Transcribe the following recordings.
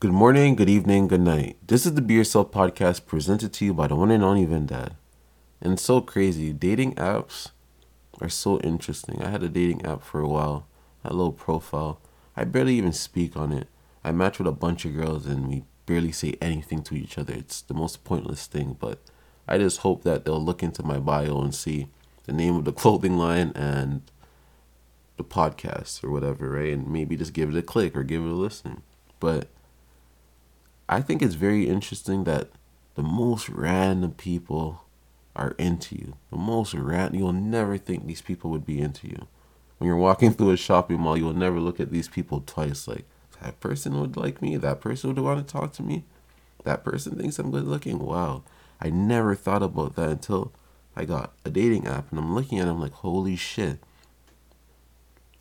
Good morning, good evening, good night. This is the Be Yourself podcast presented to you by the one and only Vin Dad. And it's so crazy. Dating apps are so interesting. I had a dating app for a while, a little profile. I barely even speak on it. I match with a bunch of girls and we barely say anything to each other. It's the most pointless thing, but I just hope that they'll look into my bio and see the name of the clothing line and the podcast or whatever, right? And maybe just give it a click or give it a listen. But I think it's very interesting that the most random people are into you. The most random, you'll never think these people would be into you. When you're walking through a shopping mall, you'll never look at these people twice. Like, that person would like me. That person would want to talk to me. That person thinks I'm good looking. Wow. I never thought about that until I got a dating app and I'm looking at them like, holy shit.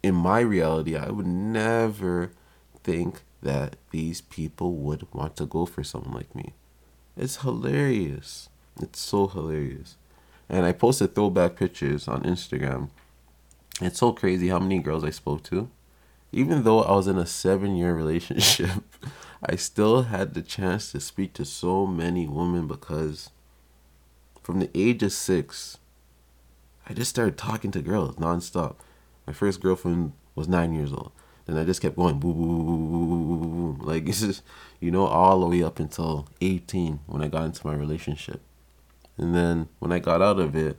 In my reality, I would never think that these people would want to go for someone like me. It's hilarious. It's so hilarious. And I posted throwback pictures on Instagram. It's so crazy how many girls I spoke to. Even though I was in a seven year relationship, I still had the chance to speak to so many women because from the age of six, I just started talking to girls nonstop. My first girlfriend was nine years old. And I just kept going boom, boom, boom, boom, boom. Like it's just, you know, all the way up until 18 when I got into my relationship. And then when I got out of it,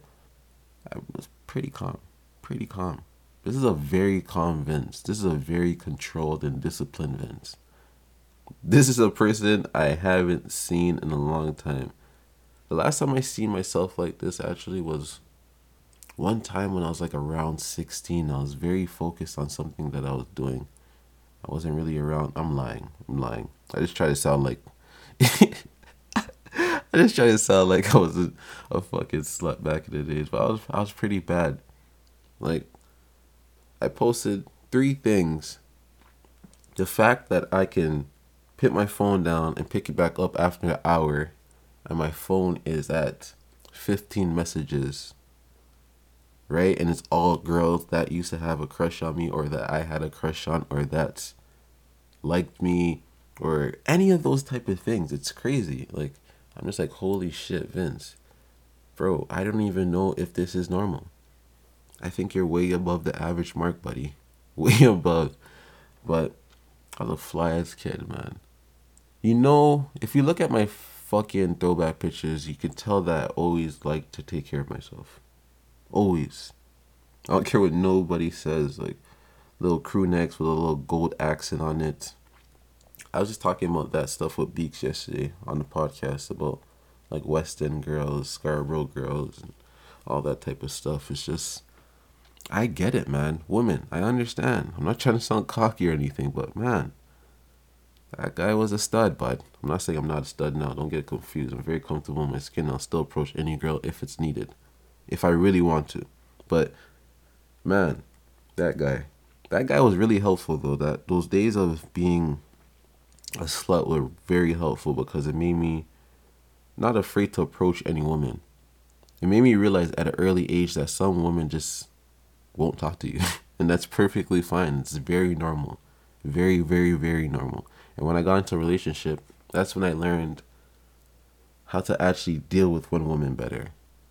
I was pretty calm, pretty calm. This is a very calm Vince. This is a very controlled and disciplined Vince. This is a person I haven't seen in a long time. The last time I seen myself like this actually was one time when I was like around 16, I was very focused on something that I was doing. I wasn't really around. I'm lying. I'm lying. I just try to sound like. I just try to sound like I was a, a fucking slut back in the days, but I was I was pretty bad. Like, I posted three things. The fact that I can put my phone down and pick it back up after an hour, and my phone is at 15 messages right? And it's all girls that used to have a crush on me or that I had a crush on or that liked me or any of those type of things. It's crazy. Like I'm just like, holy shit, Vince. Bro, I don't even know if this is normal. I think you're way above the average mark, buddy. Way above. But I was a fly ass kid, man. You know, if you look at my fucking throwback pictures, you can tell that I always like to take care of myself. Always. I don't care what nobody says. Like little crew necks with a little gold accent on it. I was just talking about that stuff with Beaks yesterday on the podcast about like West End girls, Scarborough girls, and all that type of stuff. It's just, I get it, man. Women, I understand. I'm not trying to sound cocky or anything, but man, that guy was a stud, bud. I'm not saying I'm not a stud now. Don't get confused. I'm very comfortable in my skin. I'll still approach any girl if it's needed if I really want to. But man, that guy, that guy was really helpful though. That those days of being a slut were very helpful because it made me not afraid to approach any woman. It made me realize at an early age that some women just won't talk to you. and that's perfectly fine. It's very normal. Very, very, very normal. And when I got into a relationship, that's when I learned how to actually deal with one woman better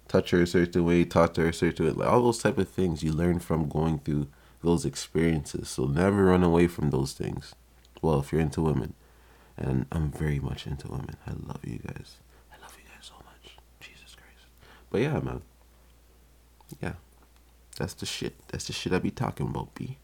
touch her a certain way, talk to her a certain way, like all those type of things you learn from going through those experiences. So never run away from those things. Well, if you're into women, and I'm very much into women. I love you guys. I love you guys so much. Jesus Christ. But yeah, man. Yeah. That's the shit. That's the shit I be talking about, B.